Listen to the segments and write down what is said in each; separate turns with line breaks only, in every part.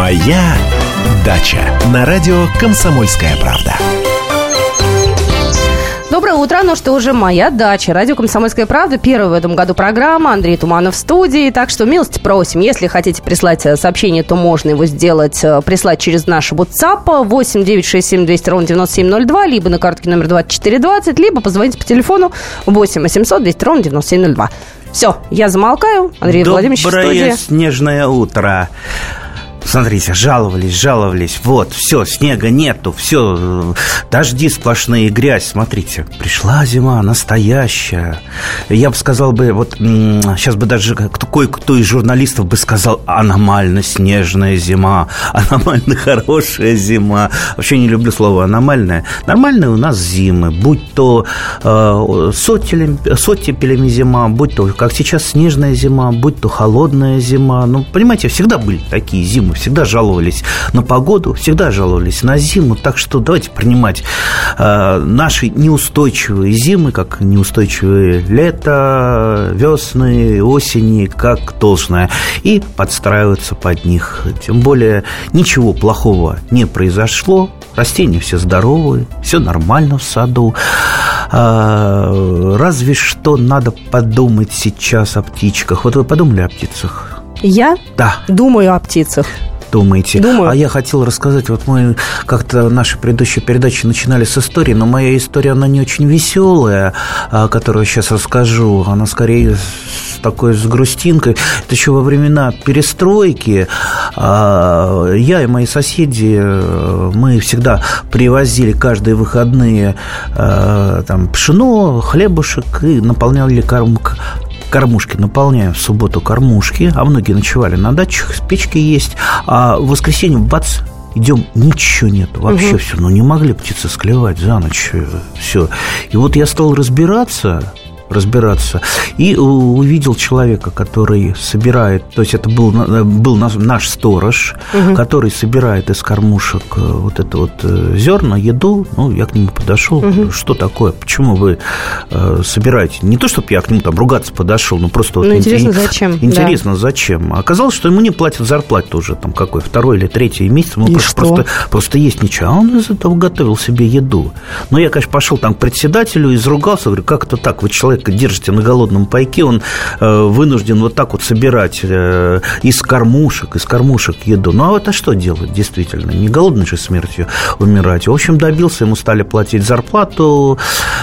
Моя дача на радио Комсомольская правда.
Доброе утро, ну что уже моя дача. Радио «Комсомольская правда». Первая в этом году программа. Андрей Туманов в студии. Так что милости просим. Если хотите прислать э, сообщение, то можно его сделать, э, прислать через наш WhatsApp 8 967 200 ровно 9702, либо на картке номер 2420, либо позвоните по телефону 8 800 200 ровно 9702. Все, я замолкаю. Андрей
Доброе
Владимирович в студии.
снежное утро. Смотрите, жаловались, жаловались. Вот, все, снега нету, все, дожди сплошные, грязь. Смотрите, пришла зима настоящая. Я бы сказал бы, вот сейчас бы даже кое-кто из журналистов бы сказал, аномально снежная зима, аномально хорошая зима. Вообще не люблю слово аномальная. Нормальная у нас зимы, будь то э, с, оттепелями, зима, будь то, как сейчас, снежная зима, будь то холодная зима. Ну, понимаете, всегда были такие зимы, всегда жаловались на погоду, всегда жаловались на зиму. Так что давайте принимать э, наши неустойчивые зимы, как неустойчивые лето, весны, осени, как должное, и подстраиваться под них. Тем более ничего плохого не произошло, растения все здоровые, все нормально в саду. А, разве что надо подумать сейчас о птичках. Вот вы подумали о птицах?
Я?
Да.
Думаю о птицах
думаете?
Думаю.
А я хотел рассказать, вот мы как-то наши предыдущие передачи начинали с истории, но моя история, она не очень веселая, а, которую сейчас расскажу. Она скорее с такой с грустинкой. Это еще во времена перестройки. А, я и мои соседи, э, мы всегда привозили каждые выходные э, там пшено, хлебушек и наполняли кормк кормушки наполняем в субботу кормушки, а многие ночевали на дачах, печки есть, а в воскресенье бац, идем, ничего нет, вообще угу. все. Ну, не могли птицы склевать за ночь, э, все. И вот я стал разбираться, разбираться. И увидел человека, который собирает, то есть это был, был наш сторож, угу. который собирает из кормушек э, вот это вот э, зерна, еду. Ну, я к нему подошел. Угу. Что такое? Почему вы э, собираете? Не то, чтобы я к нему там ругаться подошел, но просто...
Ну, вот интересно, зачем?
Интересно, да. зачем? Оказалось, что ему не платят зарплату уже там какой, второй или третий месяц. Ему просто, просто, просто есть ничего. А он из этого готовил себе еду. Но я, конечно, пошел там к председателю, изругался, говорю, как это так? Вы человек человека держите на голодном пайке, он э, вынужден вот так вот собирать э, из кормушек, из кормушек еду. Ну, а это что делать, действительно? Не голодной же смертью умирать. В общем, добился, ему стали платить зарплату,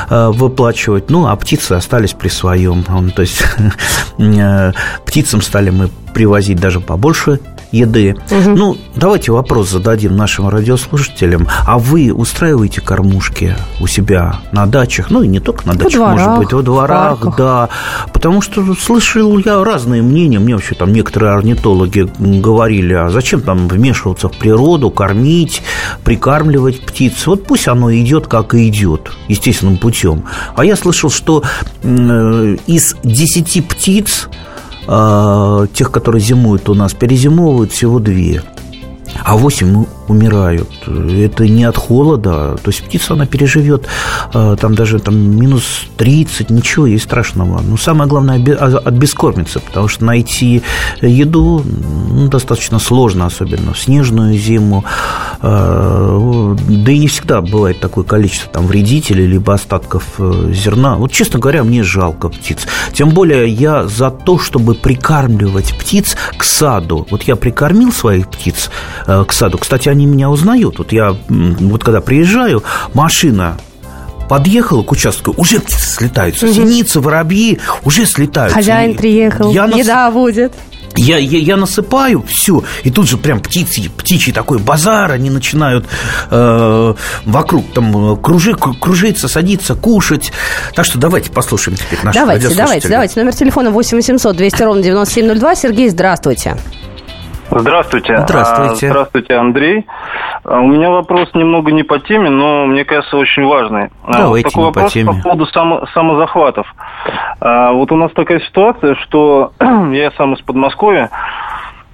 э, выплачивать, ну, а птицы остались при своем. Он, то есть птицам стали мы привозить даже побольше еды. Угу. Ну, давайте вопрос зададим нашим радиослушателям. А вы устраиваете кормушки у себя на дачах? Ну, и не только на дачах,
дворах,
может быть, во дворах, да. Потому что слышал я разные мнения. Мне вообще там некоторые орнитологи говорили, а зачем там вмешиваться в природу, кормить, прикармливать птиц? Вот пусть оно идет, как и идет, естественным путем. А я слышал, что э, из 10 птиц тех, которые зимуют у нас, перезимовывают всего две. А 8 умирают. Это не от холода. То есть птица, она переживет а, там даже там, минус 30, ничего ей страшного. Но самое главное а, от бескормицы, потому что найти еду ну, достаточно сложно, особенно в снежную зиму. А, да и не всегда бывает такое количество там, вредителей, либо остатков э, зерна. Вот, честно говоря, мне жалко птиц. Тем более я за то, чтобы прикармливать птиц к саду. Вот я прикормил своих птиц э, к саду. Кстати, они меня узнают. Вот я, вот когда приезжаю, машина подъехала к участку, уже слетаются. Угу. Синицы, воробьи уже слетаются.
Хозяин приехал, я еда будет.
Я, я, я насыпаю все, и тут же прям птицы, птичий такой базар, они начинают э, вокруг там кружи, кружиться, садиться, кушать. Так что давайте послушаем теперь наших
Давайте, давайте, давайте. Номер телефона 8 800 200 ровно 9702. Сергей, здравствуйте.
Здравствуйте.
Здравствуйте.
Здравствуйте, Андрей. А, у меня вопрос немного не по теме, но мне кажется очень важный.
А, Давайте
Такой вопрос
по, теме.
по поводу само, самозахватов. А, вот у нас такая ситуация, что я сам из Подмосковья,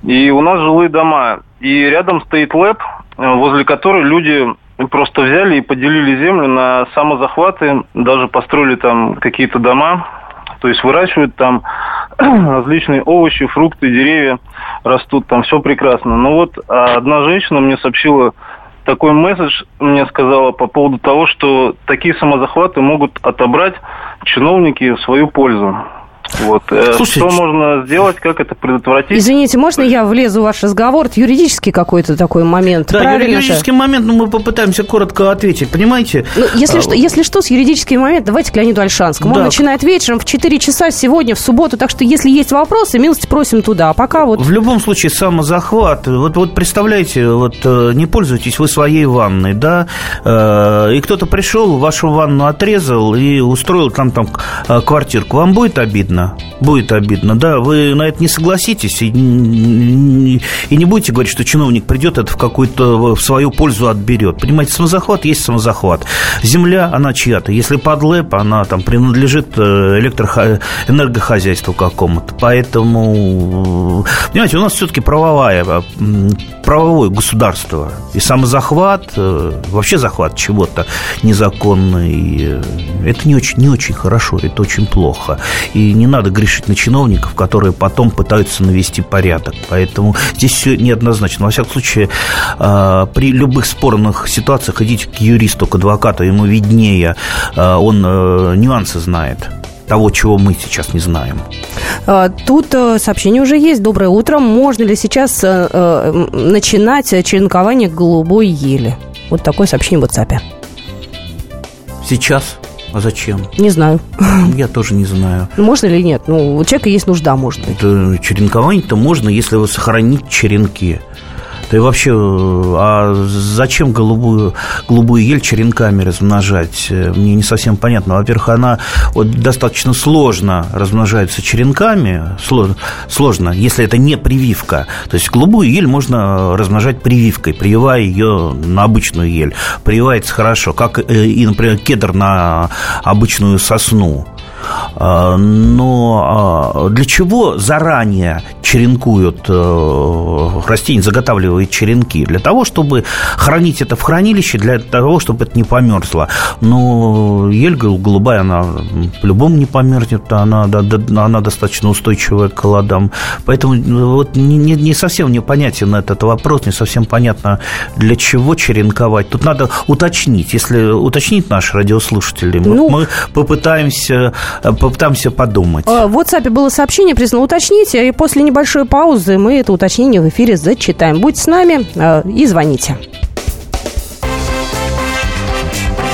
и у нас жилые дома, и рядом стоит лэп, возле которой люди просто взяли и поделили землю на самозахваты, даже построили там какие-то дома, то есть выращивают там различные овощи, фрукты, деревья растут, там все прекрасно. Но вот а одна женщина мне сообщила такой месседж, мне сказала по поводу того, что такие самозахваты могут отобрать чиновники в свою пользу. Вот. Э, Слушайте, что можно сделать, как это предотвратить?
Извините, можно я влезу в ваш разговор? Это юридический какой-то такой момент.
Да, Правильно юридический же? момент, но ну, мы попытаемся коротко ответить, понимаете?
Ну, если, а, что, если что, с юридическим моментом, давайте к Леониду Альшанскому. Да. Он начинает вечером в 4 часа сегодня, в субботу, так что если есть вопросы, милости просим туда. А пока вот...
В любом случае, самозахват. Вот, вот представляете, вот э, не пользуйтесь вы своей ванной, да, э, и кто-то пришел, вашу ванну отрезал и устроил там, там квартирку. Вам будет обидно? Обидно. Будет обидно, да. Вы на это не согласитесь и, и не будете говорить, что чиновник придет, это в какую-то в свою пользу отберет. Понимаете, самозахват есть самозахват. Земля, она чья-то. Если под ЛЭП, она там принадлежит э, электро... энергохозяйству какому-то. Поэтому, понимаете, у нас все-таки правовая, правовое государство. И самозахват, э, вообще захват чего-то незаконный, э, это не очень, не очень хорошо, это очень плохо. И не надо грешить на чиновников, которые потом пытаются навести порядок. Поэтому здесь все неоднозначно. Во всяком случае, а, при любых спорных ситуациях идите к юристу, к адвокату, ему виднее, а, он э, нюансы знает того, чего мы сейчас не знаем.
А, тут э, сообщение уже есть. Доброе утро. Можно ли сейчас э, начинать черенкование голубой ели? Вот такое сообщение в WhatsApp.
Сейчас? А зачем?
Не знаю.
Я тоже не знаю.
Ну, можно или нет? Ну, у человека есть нужда, может быть.
черенкование-то можно, если вы сохранить черенки. И вообще, а зачем голубую, голубую ель черенками размножать? Мне не совсем понятно. Во-первых, она вот, достаточно сложно размножается черенками, сложно, сложно, если это не прививка. То есть голубую ель можно размножать прививкой, прививая ее на обычную ель. Прививается хорошо, как и, например, кедр на обычную сосну. А, но а, для чего заранее черенкуют э, растения, заготавливают черенки? Для того, чтобы хранить это в хранилище, для того, чтобы это не померзло. Но ель голубая, она по-любому не померзнет, она, она достаточно устойчивая к холодам. Поэтому ну, вот не, не совсем непонятен этот вопрос, не совсем понятно, для чего черенковать. Тут надо уточнить, если уточнить наши радиослушатели, ну, мы попытаемся попытаемся подумать.
А, в WhatsApp было сообщение, признано уточните, и после небольшой паузы мы это уточнение в эфире зачитаем. Будьте с нами а, и звоните.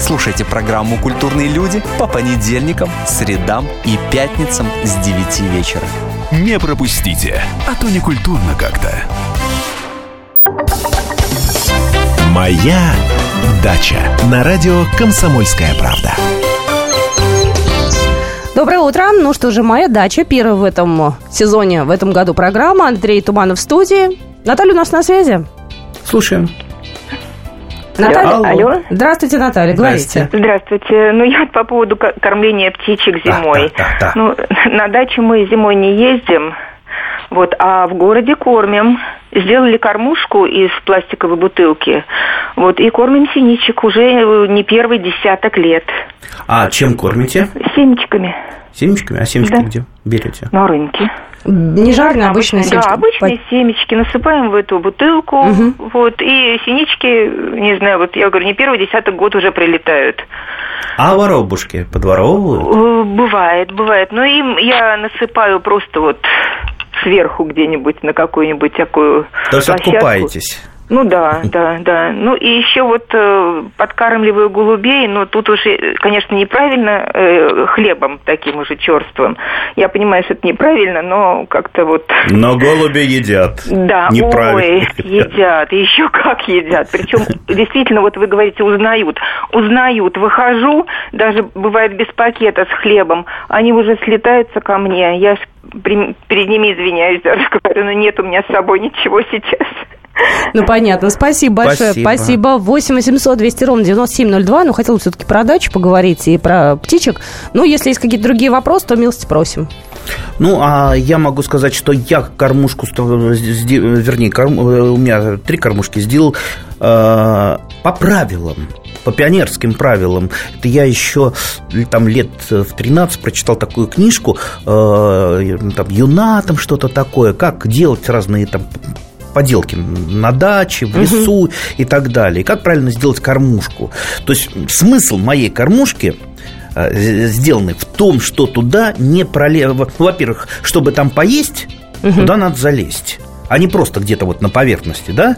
Слушайте программу «Культурные люди» по понедельникам, средам и пятницам с 9 вечера.
Не пропустите, а то не культурно как-то. Моя дача на радио «Комсомольская правда».
Доброе утро. Ну что же, моя дача. Первая в этом сезоне, в этом году программа. Андрей Туманов в студии. Наталья у нас на связи.
Слушаем.
Наталья, алло. алло. Здравствуйте, Наталья, говорите.
Здравствуйте. Ну, я по поводу кормления птичек зимой. Да, да, да, ну, на дачу мы зимой не ездим, вот, а в городе кормим. Сделали кормушку из пластиковой бутылки. Вот, и кормим синичек уже не первый десяток лет.
А чем кормите?
Семечками.
Семечками? А семечки да. где берете?
На рынке.
Не жареные, обычные семечки.
Да, обычные По... семечки. Насыпаем в эту бутылку. Угу. Вот, и синички, не знаю, вот я говорю, не первый десяток год уже прилетают.
А воробушки подворовывают? Э,
бывает, бывает. Но им я насыпаю просто вот сверху где-нибудь на какую-нибудь такую
То есть площадку. откупаетесь?
Ну да, да, да. Ну и еще вот э, подкармливаю голубей, но тут уже, конечно, неправильно э, хлебом таким уже черствым. Я понимаю, что это неправильно, но как-то вот...
Но голуби едят.
Да, ой, едят, еще как едят. Причем действительно, вот вы говорите, узнают. Узнают, выхожу, даже бывает без пакета с хлебом, они уже слетаются ко мне. Я перед ними извиняюсь даже, говорю, ну нет у меня с собой ничего сейчас.
Ну, понятно. Спасибо большое. Спасибо. Спасибо. 8 800 200 ровно 9702. Ну, хотел все-таки про дачу поговорить и про птичек. Ну, если есть какие-то другие вопросы, то милости просим.
Ну, а я могу сказать, что я кормушку, вернее, корм, у меня три кормушки сделал э, по правилам по пионерским правилам. Это я еще там лет в 13 прочитал такую книжку, э, там, Юна, там что-то такое, как делать разные там поделки на даче, в лесу угу. и так далее. И как правильно сделать кормушку. То есть смысл моей кормушки э, сделаны в том, что туда не пролево. Во-первых, чтобы там поесть, угу. туда надо залезть а не просто где-то вот на поверхности, да?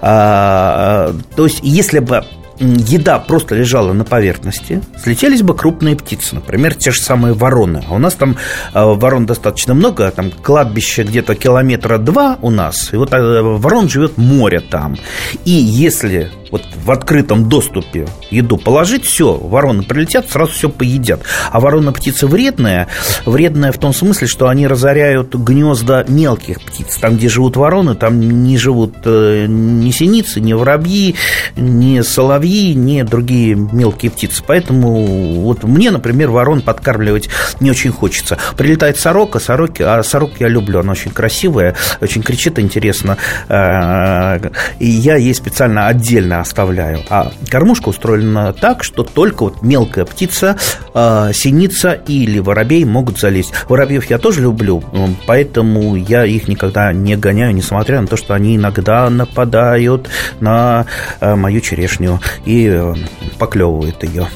А, то есть, если бы еда просто лежала на поверхности, слетелись бы крупные птицы, например, те же самые вороны. А у нас там э, ворон достаточно много, там кладбище где-то километра два у нас, и вот э, ворон живет море там. И если вот в открытом доступе еду положить, все, вороны прилетят, сразу все поедят. А ворона птица вредная, вредная в том смысле, что они разоряют гнезда мелких птиц. Там, где живут вороны, там не живут э, ни синицы, ни воробьи, ни соловьи, ни другие мелкие птицы. Поэтому вот мне, например, ворон подкармливать не очень хочется. Прилетает сорока, сороки, а сорок я люблю, она очень красивая, очень кричит интересно. Э, и я ей специально отдельно оставляю. А кормушка устроена так, что только вот мелкая птица, э, синица или воробей могут залезть. Воробьев я тоже люблю, поэтому я их никогда не гоняю, несмотря на то, что они иногда нападают на э, мою черешню и э, поклевывают ее.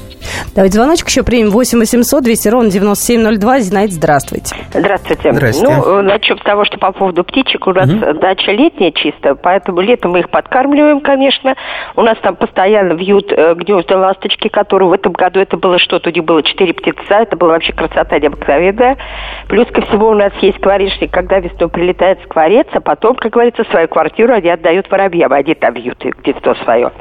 Давайте звоночек еще примем. 8 800 200 ровно 9702. Зинаид, здравствуйте.
Здравствуйте.
Здравствуйте.
Ну, насчет того, что по поводу птичек, у нас угу. дача летняя чисто, поэтому летом мы их подкармливаем, конечно. У нас там постоянно вьют э, гнезда ласточки, которые в этом году это было что-то, у них было 4 птица, это была вообще красота необыкновенная. Плюс ко всему у нас есть скворечник, когда весной прилетает скворец, а потом, как говорится, свою квартиру они отдают воробьям, они там вьют гнездо свое.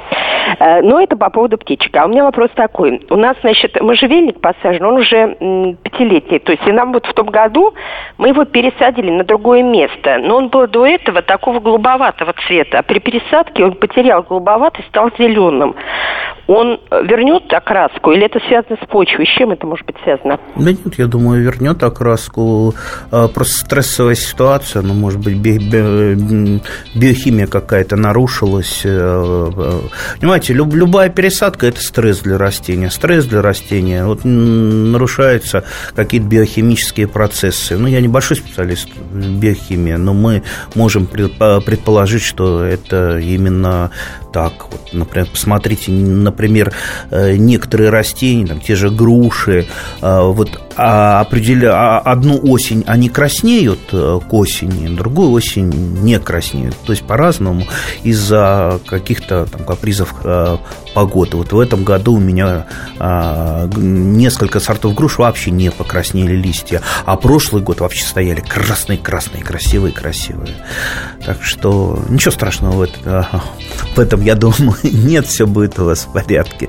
Э, но это по поводу птичек. А у меня вопрос такой. У нас, значит, можжевельник посажен, он уже пятилетний. То есть и нам вот в том году мы его пересадили на другое место. Но он был до этого такого голубоватого цвета. А при пересадке он потерял голубоватость, стал зеленым. Он вернет окраску или это связано с почвой? С чем это может быть связано?
Да нет, я думаю, вернет окраску. А, просто стрессовая ситуация, ну, может быть, би- би- биохимия какая-то нарушилась. Э, э. Понимаете, любая пересадка – это стресс для растения. Стресс для растения. Вот нарушаются какие-то биохимические процессы. Ну, я небольшой специалист в биохимии, но мы можем предположить, что это именно так. Вот, например, посмотрите, например, э, некоторые растения, там, те же груши, э, вот а, определя... А, одну осень они краснеют э, к осени, другую осень не краснеют. То есть по-разному из-за каких-то там, капризов погоды. Вот в этом году у меня а, несколько сортов груш вообще не покраснели листья, а прошлый год вообще стояли красные-красные, красивые-красивые. Так что ничего страшного в, в этом, я думаю, нет, все будет у вас в порядке.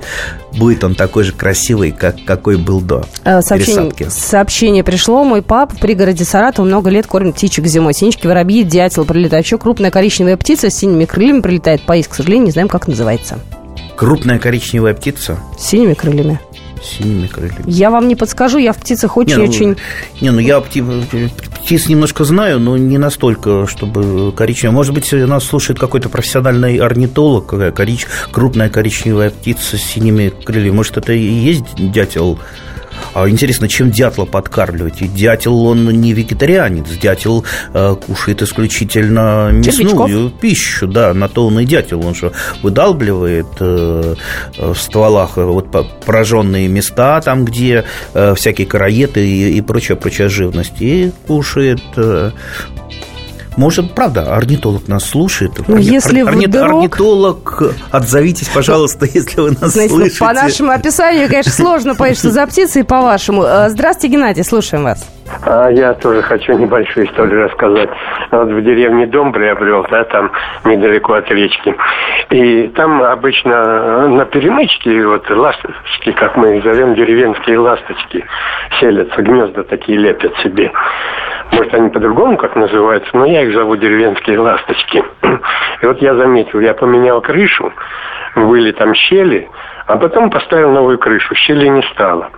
Будет он такой же красивый, как какой был до
а, сообщение, пересадки. Сообщение пришло. Мой папа в пригороде Саратова много лет кормит птичек зимой. Синички, воробьи, дятел прилетают. Еще крупная коричневая птица с синими крыльями прилетает. Поесть, к сожалению, не знаем, как называется.
Крупная коричневая птица.
С синими крыльями.
Синими крыльями.
Я вам не подскажу, я в птицах очень-очень...
Не, ну, не, ну я пти... птиц немножко знаю, но не настолько, чтобы коричневая. Может быть, нас слушает какой-то профессиональный орнитолог, корич... крупная коричневая птица с синими крыльями. Может, это и есть дятел интересно, чем дятла подкармливать? И дятел, он не вегетарианец. Дятел э, кушает исключительно мясную Червячков. пищу. Да, на то он и дятел. Он же выдалбливает э, в стволах вот пораженные места, там, где э, всякие караеты и, и прочая, прочая живность. И кушает... Может, правда, орнитолог нас слушает.
Ну, если Орни... вдруг...
Орнитолог, отзовитесь, пожалуйста, если вы нас Знаете, слышите.
Ну, по нашему описанию, конечно, сложно понять, что за птица, и по-вашему. Э, здравствуйте, Геннадий, слушаем вас.
А я тоже хочу небольшую историю рассказать. Вот в деревне дом приобрел, да, там недалеко от речки. И там обычно на перемычке, вот ласточки, как мы их зовем, деревенские ласточки, селятся, гнезда такие лепят себе. Может, они по-другому как называются, но я их зову деревенские ласточки. И вот я заметил, я поменял крышу, были там щели, а потом поставил новую крышу, щели не стало.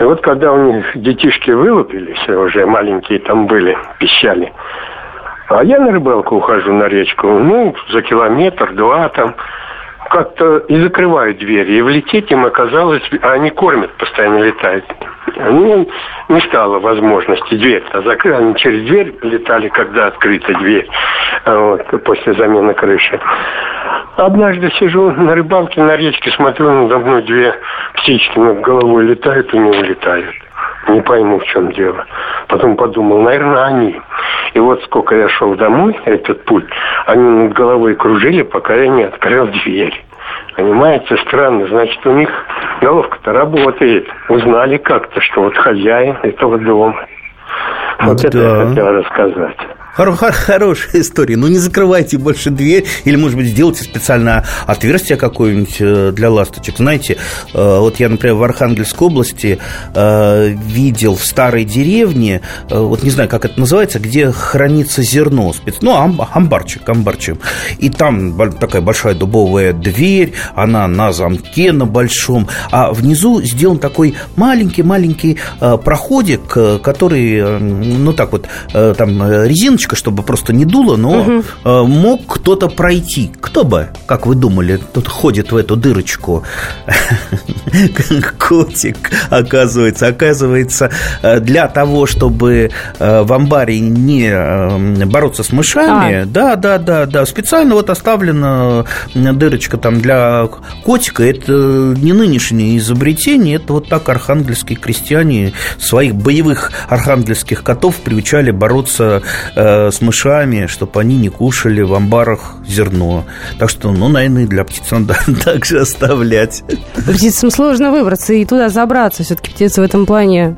И вот когда у них детишки вылупились, уже маленькие там были, пищали, а я на рыбалку ухожу на речку, ну, за километр, два там, как-то и закрывают двери. И влететь им оказалось, а они кормят, постоянно летают. Ну, не стало возможности дверь-то закрыть. Они через дверь летали, когда открыта дверь, вот, после замены крыши. Однажды сижу на рыбалке на речке, смотрю, надо мной две птички над головой летают и не улетают. Не пойму, в чем дело. Потом подумал, наверное, они. И вот сколько я шел домой, этот путь, они над головой кружили, пока я не открыл дверь. Понимаете, странно. Значит, у них головка-то работает. Узнали как-то, что вот хозяин этого дома. Вот да. это я хотел рассказать.
Хор- хор- хорошая история. Ну, не закрывайте больше дверь, или, может быть, сделайте специально отверстие какое-нибудь э, для ласточек. Знаете, э, вот я, например, в Архангельской области э, видел в старой деревне, вот не знаю, как это называется, где хранится зерно, ну, амбарчик, амбарчик. И там такая большая дубовая дверь, она на замке на большом, а внизу сделан такой маленький-маленький проходик, который, ну, так вот, там резиночка дырочка, чтобы просто не дуло, но угу. мог кто-то пройти. Кто бы, как вы думали, тут ходит в эту дырочку? Котик, оказывается. Оказывается, э, для того, чтобы э, в амбаре не бороться с мышами, а. да, да, да, да, специально вот оставлена дырочка там для котика. Это не нынешнее изобретение, это вот так архангельские крестьяне своих боевых архангельских котов приучали бороться с мышами, чтобы они не кушали в амбарах зерно. Так что, ну, наверное, для птиц надо также оставлять.
Птицам сложно выбраться и туда забраться. Все-таки птицы в этом плане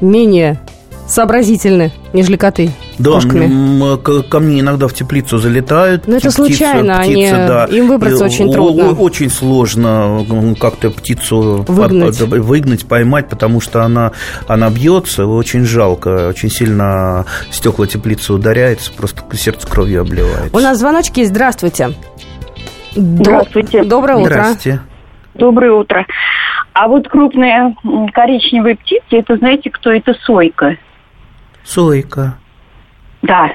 менее сообразительны, нежели коты.
Да, кошками. ко мне иногда в теплицу залетают.
Но это птицы, случайно, птицы, они, да. им выбраться и, очень трудно.
Очень сложно как-то птицу выгнать. По, выгнать, поймать, потому что она, она бьется, очень жалко, очень сильно стекла теплицы ударяется, просто сердце кровью обливается.
У нас звоночки есть, здравствуйте.
Здравствуйте.
Доброе утро.
Здравствуйте.
Доброе утро. А вот крупные коричневые птицы, это знаете, кто это? Сойка.
Сойка.
Да.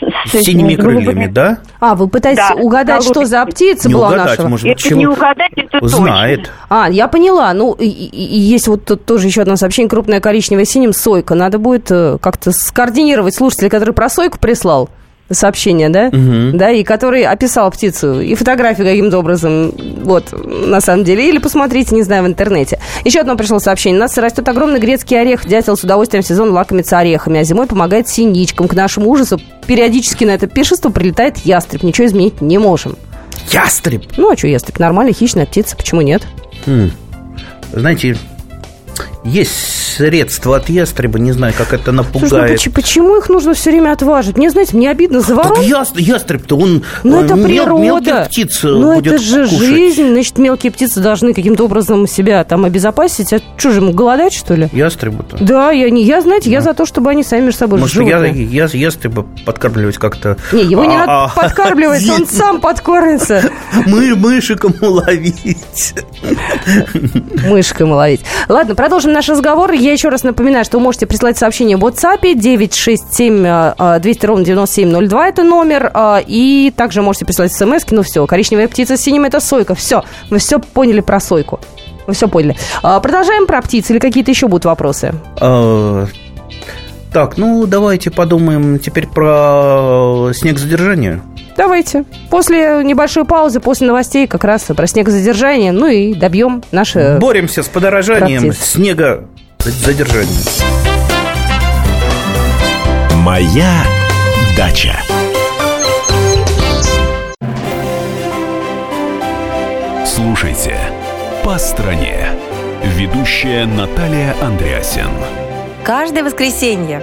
С, с синими крыльями, да?
А, вы пытаетесь да, угадать, что за птица не была
угадать,
нашего?
Может быть,
это чего? не угадать, это
Знает.
точно.
А, я поняла. Ну, и, и есть вот тут тоже еще одно сообщение. Крупная коричневая синим сойка. Надо будет э, как-то скоординировать слушателя, который про сойку прислал сообщение, да? Угу. Да, и который описал птицу, и фотографию каким-то образом, вот, на самом деле, или посмотрите, не знаю, в интернете. Еще одно пришло сообщение. У нас растет огромный грецкий орех, дятел с удовольствием в сезон лакомится орехами, а зимой помогает синичкам. К нашему ужасу периодически на это пиршество прилетает ястреб. Ничего изменить не можем.
Ястреб?
Ну, а что ястреб? Нормальная хищная птица, почему нет?
Хм. Знаете, есть средства от ястреба, не знаю, как это напугает. Слушай,
ну, почему их нужно все время отваживать? Мне, знаете, мне обидно за ворон. Так
яст, ястреб-то, он
Ну, это мел, природа.
мелких птиц
Ну,
будет
это же
кушать.
жизнь, значит, мелкие птицы должны каким-то образом себя там обезопасить. А что же, ему голодать, что ли?
Ястребы-то?
Да, я, не, я знаете, да. я за то, чтобы они сами между собой
Может, я, я, ястреба подкармливать как-то...
Не, его не надо а, подкармливать, он сам подкормится.
Мы мышиком уловить.
Мышкой уловить. Ладно, продолжим наш разговор. Я еще раз напоминаю, что вы можете прислать сообщение в WhatsApp 967 200 ровно 9702, это номер. А, и также можете прислать смс ну все, коричневая птица с синим это сойка. Все, вы все поняли про сойку. Вы все поняли. А, продолжаем про птиц или какие-то еще будут вопросы?
Так, ну давайте подумаем теперь про снегозадержание.
Давайте. После небольшой паузы, после новостей как раз про снегозадержание, ну и добьем наше...
Боремся с подорожанием снега задержание.
Моя дача. Слушайте «По стране». Ведущая Наталья Андреасин.
Каждое воскресенье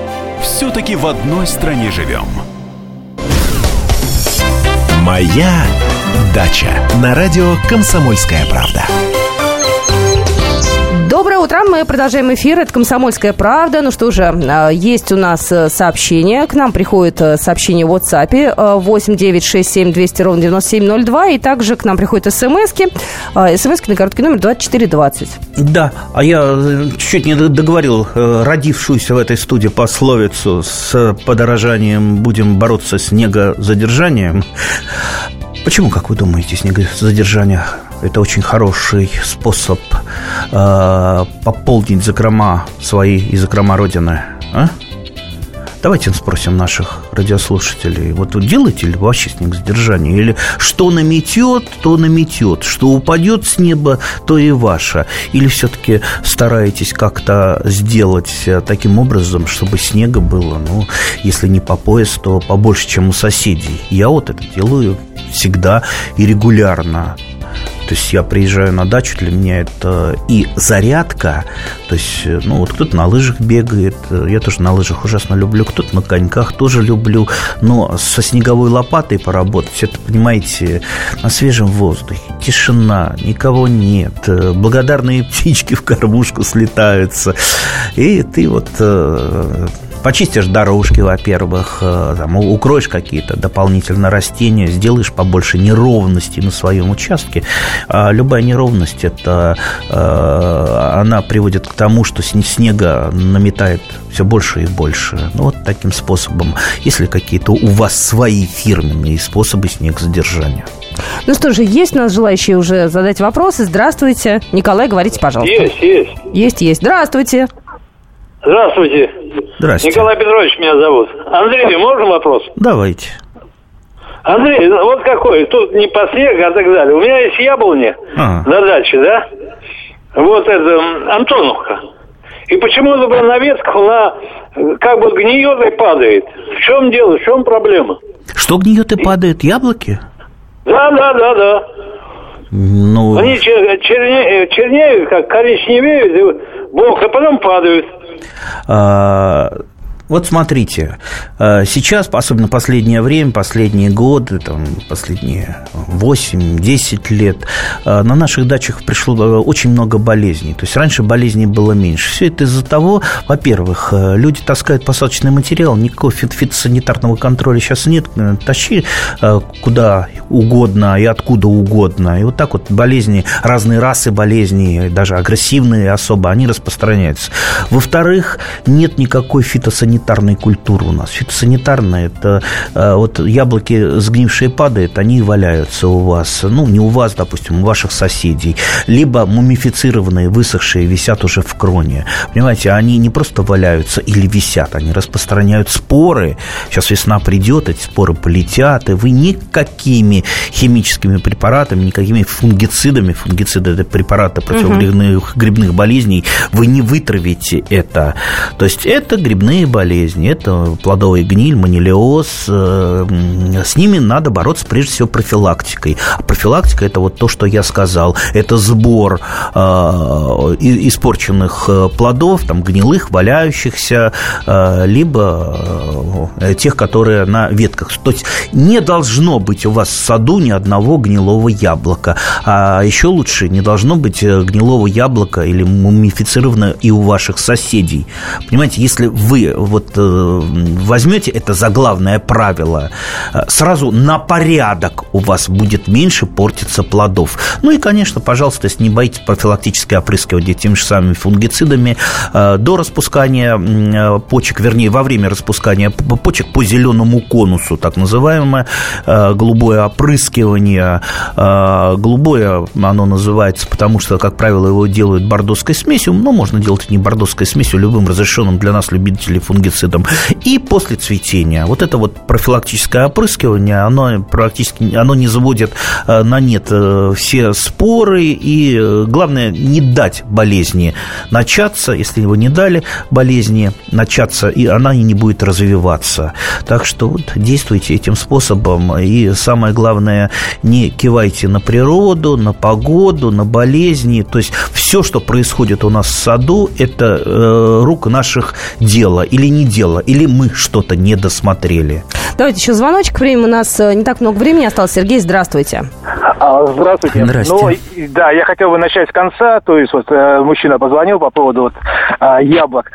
Все-таки в одной стране живем.
«Моя дача» на радио «Комсомольская правда».
Доброе утро, мы продолжаем эфир, это «Комсомольская правда». Ну что же, а, есть у нас э, сообщение, к нам приходит э, сообщение в WhatsApp. 8 9 6 7 200 ровно 9702, и также к нам приходят смски, э, смски на короткий номер 2420.
Да, а я чуть не договорил родившуюся в этой студии пословицу с подорожанием «будем бороться с снегозадержанием». Почему, как вы думаете, снегозадержание это очень хороший способ э, пополнить закрома свои и закрома Родины. А? Давайте спросим наших радиослушателей. Вот делаете ли вообще снег задержание? Или что наметет, то наметет. Что упадет с неба, то и ваше. Или все-таки стараетесь как-то сделать э, таким образом, чтобы снега было, ну, если не по пояс, то побольше, чем у соседей. Я вот это делаю всегда и регулярно. То есть я приезжаю на дачу, для меня это и зарядка, то есть, ну, вот кто-то на лыжах бегает, я тоже на лыжах ужасно люблю, кто-то на коньках тоже люблю, но со снеговой лопатой поработать, это, понимаете, на свежем воздухе, тишина, никого нет, благодарные птички в кормушку слетаются, и ты вот э, почистишь дорожки, во-первых, э, там, укроешь какие-то дополнительно растения, сделаешь побольше неровностей на своем участке. А любая неровность, это э, она приводит к тому, что снега наметает все больше и больше. Ну, вот таким способом. Если какие-то у вас свои фирменные способы снегозадержания.
Ну что же, есть у нас желающие уже задать вопросы. Здравствуйте. Николай, говорите, пожалуйста.
Есть, есть.
Есть, есть. Здравствуйте.
Здравствуйте.
Здравствуйте.
Николай Петрович меня зовут. Андрей, можно вопрос?
Давайте.
Андрей, вот какой, тут не по снег, а так далее. У меня есть яблони
А.
на даче, да? Вот это Антоновка. И почему-то бы на ветках она э, как бы гниет и падает. В чем дело, в чем проблема?
Что гниет и падает? Яблоки?
Да, да, да, да.
Ну,
Они чер- черне- чернеют, как коричневеют, и бог, а потом падают.
А, вот смотрите, а, сейчас, особенно последнее время, последние годы, там, последние 8-10 лет, а, на наших дачах пришло а, очень много болезней. То есть раньше болезней было меньше. Все это из-за того, во-первых, люди таскают посадочный материал, никакого фит- фитосанитарного контроля сейчас нет. Э, Тащи куда угодно и откуда угодно. И вот так вот болезни, разные расы болезней, даже агрессивные особо, они распространяются. Во-вторых, нет никакой фитосанитарной культуры у нас. Фитосанитарная – это э, вот яблоки сгнившие падают, они валяются у вас. Ну, не у вас, допустим, у ваших соседей. Либо мумифицированные, высохшие, висят уже в кроне. Понимаете, они не просто валяются или висят, они распространяют споры. Сейчас весна придет, эти споры полетят, и вы никакими химическими препаратами, никакими фунгицидами, фунгициды – это препараты против грибных, грибных болезней, вы не вытравите это. То есть это грибные болезни, это плодовый гниль, манилиоз. э, С ними надо бороться прежде всего профилактикой. А профилактика – это вот то, что я сказал. Это сбор э, испорченных э, плодов, там, гнилых, валяющихся, либо тех, которые на ветках. То есть не должно быть у вас в саду ни одного гнилого яблока. А еще лучше не должно быть гнилого яблока или мумифицированного и у ваших соседей. Понимаете, если вы вот возьмете это за главное правило, сразу на порядок у вас будет меньше портиться плодов. Ну и, конечно, пожалуйста, если не боитесь профилактически опрыскивать теми же самыми фунгицидами до распускания почек, вернее, во время распускания почек по зеленому конусу, так называемое голубое опрыскивание. Голубое оно называется, потому что, как правило, его делают бордоской смесью, но можно делать не бордоской смесью, любым разрешенным для нас любителей фунгицидом. И после цветения. Вот это вот профилактическое опрыскивание, оно практически оно не заводит э, на нет э, все споры, и э, главное не дать болезни начаться, если его не дали болезни начаться, и она и не будет развиваться. Так что вот действуйте этим способом, и самое главное, не кивайте на природу, на погоду, на болезни, то есть все, что происходит у нас в саду, это э, рук наших дело или не дело, или мы что-то не досмотрели.
Давайте еще звоночек. Время у нас э, не так много времени осталось. Сергей, здравствуйте.
А, здравствуйте. Здравствуйте. Ну, да, я хотел бы начать с конца. То есть вот э, мужчина позвонил по поводу вот, а, яблок.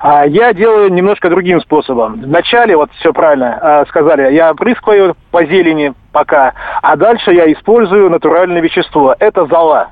А, я делаю немножко другим способом. Вначале, вот все правильно сказали, я опрыскиваю по зелени пока, а дальше я использую натуральное вещество. Это зола.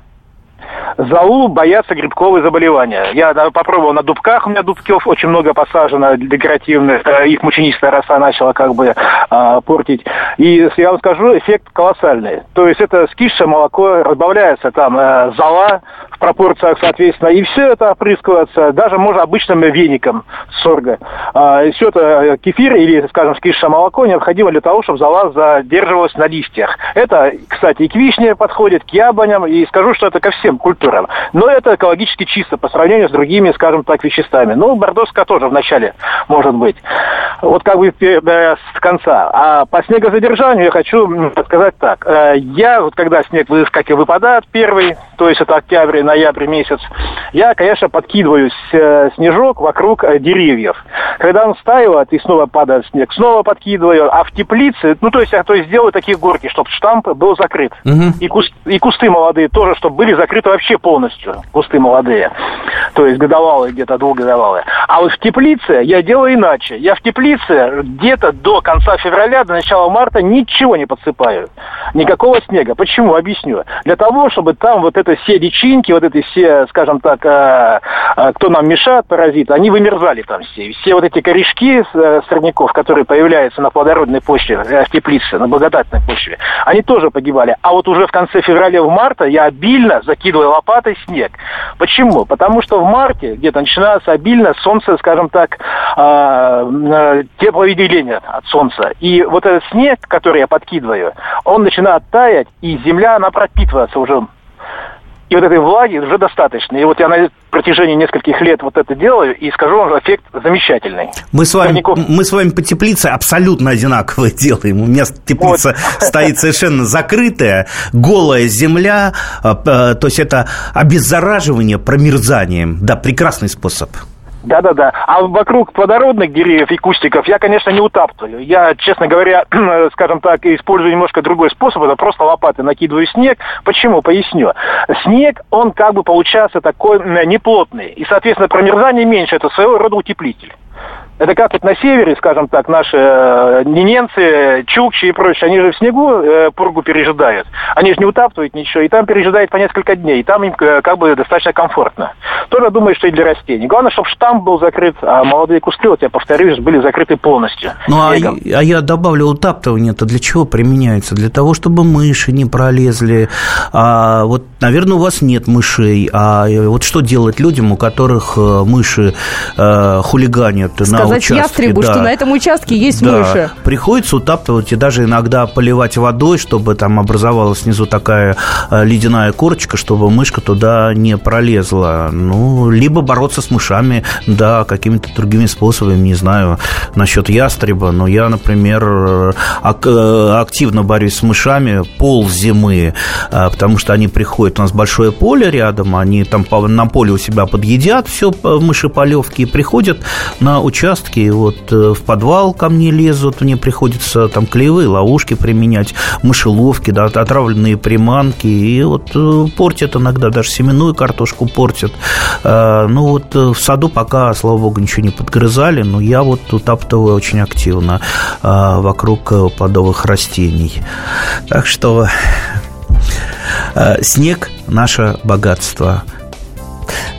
Золу боятся грибковые заболевания. Я попробовал на дубках, у меня дубков очень много посажено, декоративных. Э, их мученическая роса начала как бы э, портить. И я вам скажу, эффект колоссальный. То есть это скисшее молоко, разбавляется там э, зола, в пропорциях, соответственно, и все это опрыскивается, даже можно обычным веником сорга. А, все это э, кефир или, скажем, скисшее молоко необходимо для того, чтобы зола задерживалась на листьях. Это, кстати, и к вишне подходит, к яблоням, и скажу, что это ко всем культурам. Но это экологически чисто по сравнению с другими, скажем так, веществами. Ну, бордоска тоже вначале может быть. Вот как бы э, с конца. А по снегозадержанию я хочу сказать так. Э, я, вот когда снег, как и выпадает первый, то есть это октябрь, ноябрь месяц, я, конечно, подкидываю э, снежок вокруг деревьев. Когда он стаивает и снова падает снег, снова подкидываю, а в теплице, ну, то есть я то есть делаю такие горки, чтобы штамп был закрыт. Угу. И, куст, и кусты молодые тоже, чтобы были закрыты вообще полностью, кусты молодые. То есть годовалые где-то, двухгодовалые. А вот в теплице я делаю иначе. Я в теплице где-то до конца февраля, до начала марта ничего не подсыпаю. Никакого снега. Почему? Объясню. Для того, чтобы там вот это все личинки, вот эти все, скажем так, э, э, кто нам мешает, паразиты, они вымерзали там все. Все вот эти корешки э, сорняков, которые появляются на плодородной почве, в теплице, на благодатной почве, они тоже погибали. А вот уже в конце февраля, в марта я обильно закидываю лопатой снег. Почему? Потому что в марте где-то начинается обильно солнце, скажем так, тепловыделение от солнца. И вот этот снег, который я подкидываю, он начинает таять, и земля, она пропитывается уже и вот этой влаги уже достаточно. И вот я на протяжении нескольких лет вот это делаю, и скажу вам, эффект замечательный.
Мы с вами, мы с вами по теплице абсолютно одинаково делаем. У меня теплица вот. стоит совершенно закрытая, голая земля, а, то есть это обеззараживание промерзанием. Да, прекрасный способ.
Да-да-да. А вокруг плодородных деревьев и кустиков я, конечно, не утаптываю. Я, честно говоря, скажем так, использую немножко другой способ. Это просто лопаты накидываю снег. Почему? Поясню. Снег, он как бы получается такой неплотный. И, соответственно, промерзание меньше. Это своего рода утеплитель. Это как вот на севере, скажем так, наши э, ненемцы, чукчи и прочие, они же в снегу э, пургу пережидают. Они же не утаптывают ничего, и там пережидают по несколько днней, и там им э, как бы достаточно комфортно. Тоже думаю, что и для растений. Главное, чтобы штамп был закрыт, а молодые кусты, вот я повторюсь, были закрыты полностью.
Ну, а, а я добавлю утаптывание, это для чего применяется? Для того, чтобы мыши не пролезли. А, вот, наверное, у вас нет мышей, а вот что делать людям, у которых э, мыши э, хулиганят
на участке? ястребу, да. что на этом участке есть да. мыши.
Приходится утаптывать и даже иногда поливать водой, чтобы там образовалась снизу такая э, ледяная корочка, чтобы мышка туда не пролезла. Ну, либо бороться с мышами, да, какими-то другими способами, не знаю, насчет ястреба, но я, например, э, активно борюсь с мышами пол зимы, э, потому что они приходят, у нас большое поле рядом, они там на поле у себя подъедят все мыши полевки и приходят на участок участке, вот э, в подвал ко мне лезут, мне приходится там клеевые ловушки применять, мышеловки, да, отравленные приманки, и вот э, портят иногда, даже семенную картошку портят. Ну вот в саду пока, слава богу, ничего не подгрызали, но я вот утаптываю очень активно вокруг плодовых растений. Так что снег – наше богатство –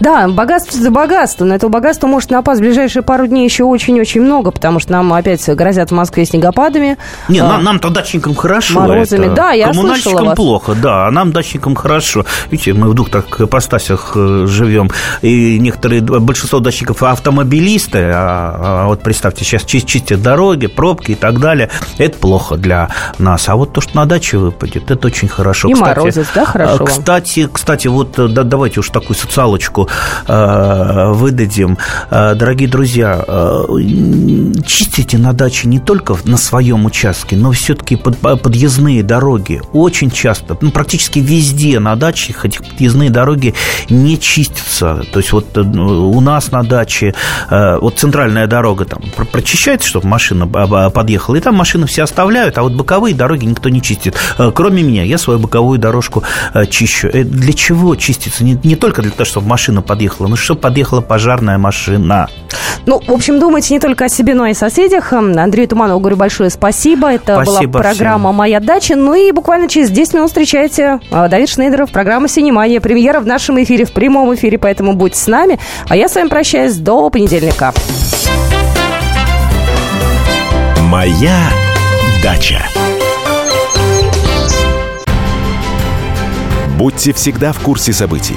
да, богатство за богатство. Но этого богатства может напасть в ближайшие пару дней еще очень-очень много, потому что нам опять грозят в Москве снегопадами.
Не, а, нам, нам-то дачникам хорошо.
Морозами, это. да, я
Коммунальщикам вас. плохо, да, а нам, дачникам, хорошо. Видите, мы в двух так ипостасях э, живем. И некоторые, большинство дачников автомобилисты, а, а вот представьте, сейчас чистят дороги, пробки и так далее. Это плохо для нас. А вот то, что на даче выпадет, это очень хорошо.
И кстати, морозец, да, хорошо?
Кстати, кстати, вот да, давайте уж такую социалочку Э, выдадим. Э, дорогие друзья, э, чистите на даче не только на своем участке, но все-таки под, подъездные дороги. Очень часто, ну, практически везде на дачах этих подъездные дороги не чистятся. То есть вот у нас на даче вот центральная дорога там прочищается, чтобы машина подъехала, и там машины все оставляют, а вот боковые дороги никто не чистит. Кроме меня, я свою боковую дорожку чищу. Для чего чистится? Не, не только для того, чтобы машина машина подъехала. Ну что подъехала пожарная машина?
Ну, в общем, думайте не только о себе, но и о соседях. Андрею Туманову говорю большое спасибо. Это спасибо была программа всем. «Моя дача». Ну и буквально через 10 минут встречайте а, Давид Шнейдеров, программа «Синемания». Премьера в нашем эфире, в прямом эфире, поэтому будьте с нами. А я с вами прощаюсь до понедельника.
«Моя дача». Будьте всегда в курсе событий.